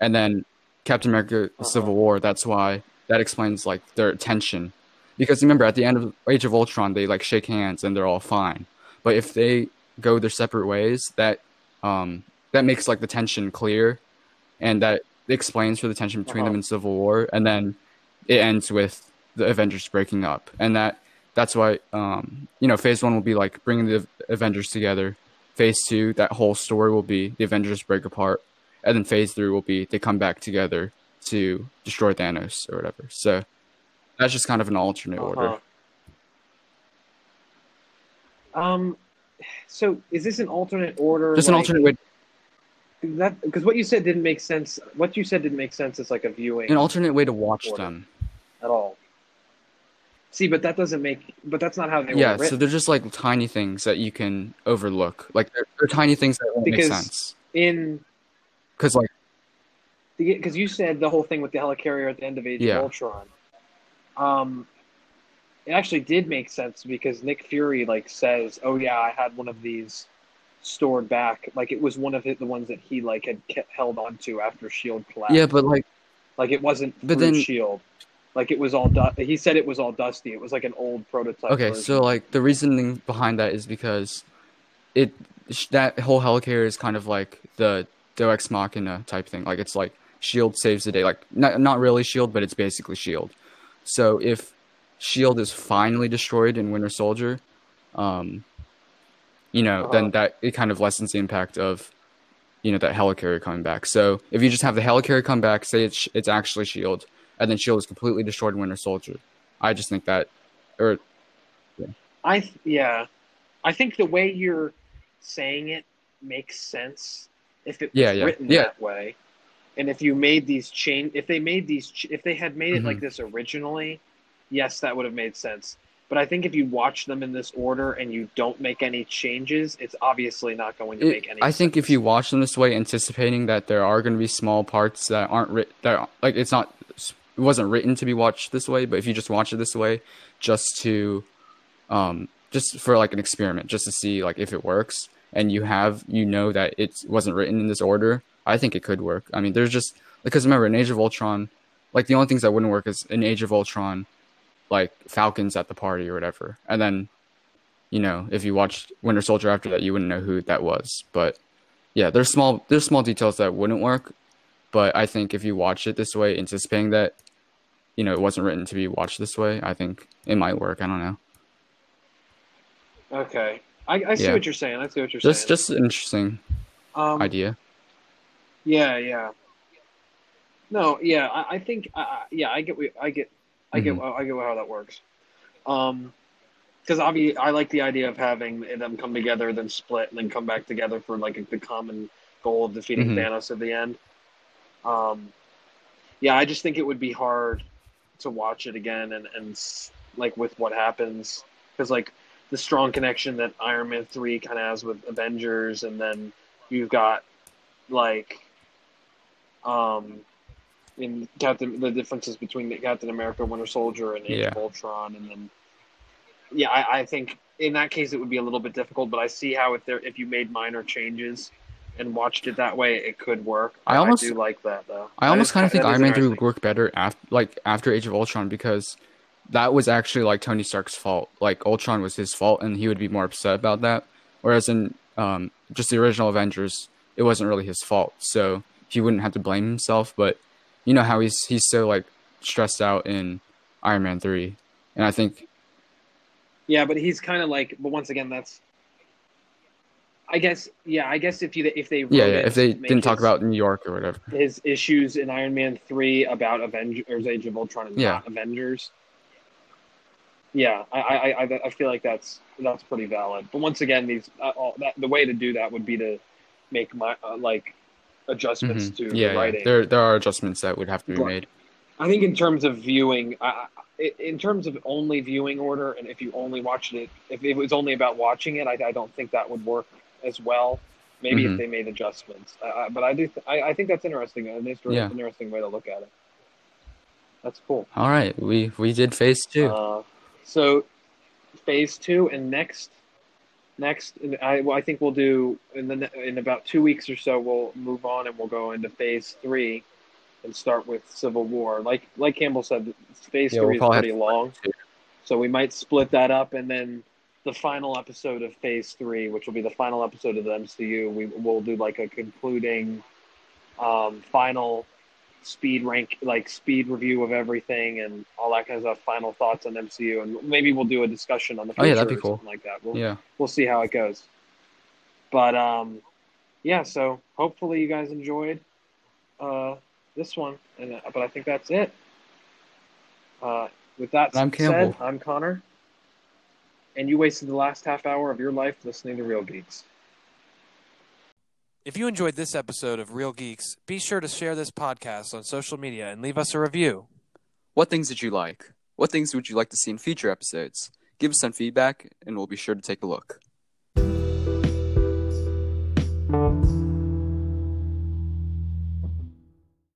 and then Captain America: Uh-huh. Civil War. That's why that explains like their tension because remember at the end of Age of Ultron they like shake hands and they're all fine. But if they go their separate ways, that um that makes like the tension clear and that explains for the tension between them Uh-huh. in Civil War and then it ends with the Avengers breaking up. And that that's why um you know phase 1 will be like bringing the Avengers together. Phase 2 that whole story will be the Avengers break apart and then phase 3 will be they come back together to destroy Thanos or whatever. So that's just kind of an alternate order. Uh-huh. Um, so is this an alternate order? Just an alternate way. That because what you said didn't make sense. What you said didn't make sense as like a viewing An alternate way to watch Order. them. At all. See, but that doesn't make. But that's not how they Yeah, so they're just like tiny things that you can overlook. Like they're, they're tiny things that won't Because- make sense. in Because like because you said the whole thing with the helicarrier at the end of Age Yeah. of Ultron. Um, it actually did make sense because Nick Fury like says, "Oh yeah, I had one of these stored back. Like it was one of the ones that he like had kept, held onto after Shield collapsed. yeah, but like like it wasn't But then- Shield. Like it was all du- he said it was all dusty. It was like an old prototype. okay, version. so like the reasoning behind that is because it that whole helicarrier is kind of like the Deus Ex Machina type thing. Like it's like Shield saves the day. Like not not really Shield, but it's basically Shield. So if Shield is finally destroyed in Winter Soldier, um, you know, Uh-huh. then that it kind of lessens the impact of you know that helicarrier coming back. So if you just have the helicarrier come back, say it's it's actually Shield, and then Shield is completely destroyed in Winter Soldier, I just think that, or I th- yeah, I think the way you're saying it makes sense if it was Yeah, yeah, written yeah. that way, and if you made these change, if they made these, ch- if they had made it Mhm. like this originally, yes, that would have made sense. But I think if you watch them in this order and you don't make any changes, it's obviously not going to It- make any. I think if you watch them this way, anticipating that there are going to be small parts that aren't written, that like it's not, it wasn't written to be watched this way. But if you just watch it this way, just to, um, just for like an experiment, just to see like if it works, and you have you know that it wasn't written in this order, I think it could work. I mean, there's just because remember in Age of Ultron, like the only things that wouldn't work is in Age of Ultron, like Falcons at the party or whatever, and then you know, if you watched Winter Soldier after that, you wouldn't know who that was. But yeah, there's small there's small details that wouldn't work. But I think if you watch it this way, anticipating that, you know, it wasn't written to be watched this way, I think it might work. I don't know. okay, I, I see Yeah. what you're saying. I see what you're Just saying. just an interesting um, idea. Yeah, yeah. No, yeah, I, I think, I, I- yeah, I get, I get, I get, Mhm. I get how that works. Um, because obviously, I like the idea of having them come together, then split, and then come back together for like the common goal of defeating Mhm. Thanos at the end. Um, yeah, I just think it would be hard to watch it again and and like with what happens because like the strong connection that Iron Man three kind of has with Avengers, and then you've got like um in Captain the differences between the Captain America Winter Soldier and Age Yeah. Ultron and then yeah I, I think in that case it would be a little bit difficult but I see how if there if you made minor changes and watched it that way it could work I almost- do like that though I almost kind of think Iron Man three would work better after like after Age of Ultron because that was actually like Tony Stark's fault. Like Ultron was his fault, and he would be more upset about that. Whereas in um, just the original Avengers, it wasn't really his fault, so he wouldn't have to blame himself. But you know how he's he's so like stressed out in Iron Man three, and I think Yeah, but he's kind of like. But once again, that's. I guess. Yeah, I guess if you if they yeah, yeah if they didn't talk his- about New York or whatever, his issues in Iron Man three about Avengers, Age of Ultron, and Yeah. Avengers. Yeah, I, I, I, I feel like that's that's pretty valid. But once again, these uh, all, that, the way to do that would be to make my uh, like adjustments Mhm. to yeah, the yeah, writing. there there are adjustments that would have to be Right. made. I think in terms of viewing, I- in terms of only viewing order, and if you only watched it, if it was only about watching it, I, I don't think that would work as well. Maybe Mhm. if they made adjustments, uh, but I do. Th- I, I think that's interesting. An interesting, Yeah. interesting way to look at it. That's cool. All right, we we did phase two. Uh, so, phase two and next, next, and I well, I think we'll do in the in about two weeks or so. We'll move on and we'll go into phase three, and start with Civil War. Like like Campbell said, phase Yeah, we'll three is pretty long, so we might split that up, and then the final episode of phase three, which will be the final episode of the MCU, we will do like a concluding, um, final speed rank like speed review of everything and all that kind of stuff final thoughts on mcu and maybe we'll do a discussion on the Oh, yeah, that'd be cool. like that. We'll, yeah. we'll see how it goes. But um yeah so hopefully you guys enjoyed uh this one. And uh, but i think that's it. Uh with that I'm said Campbell. i'm connor and you wasted the last half hour of your life listening to Real Geeks. If you enjoyed this episode of Real Geeks, be sure to share this podcast on social media and leave us a review. What things did you like? What things would you like to see in future episodes? Give us some feedback, and we'll be sure to take a look.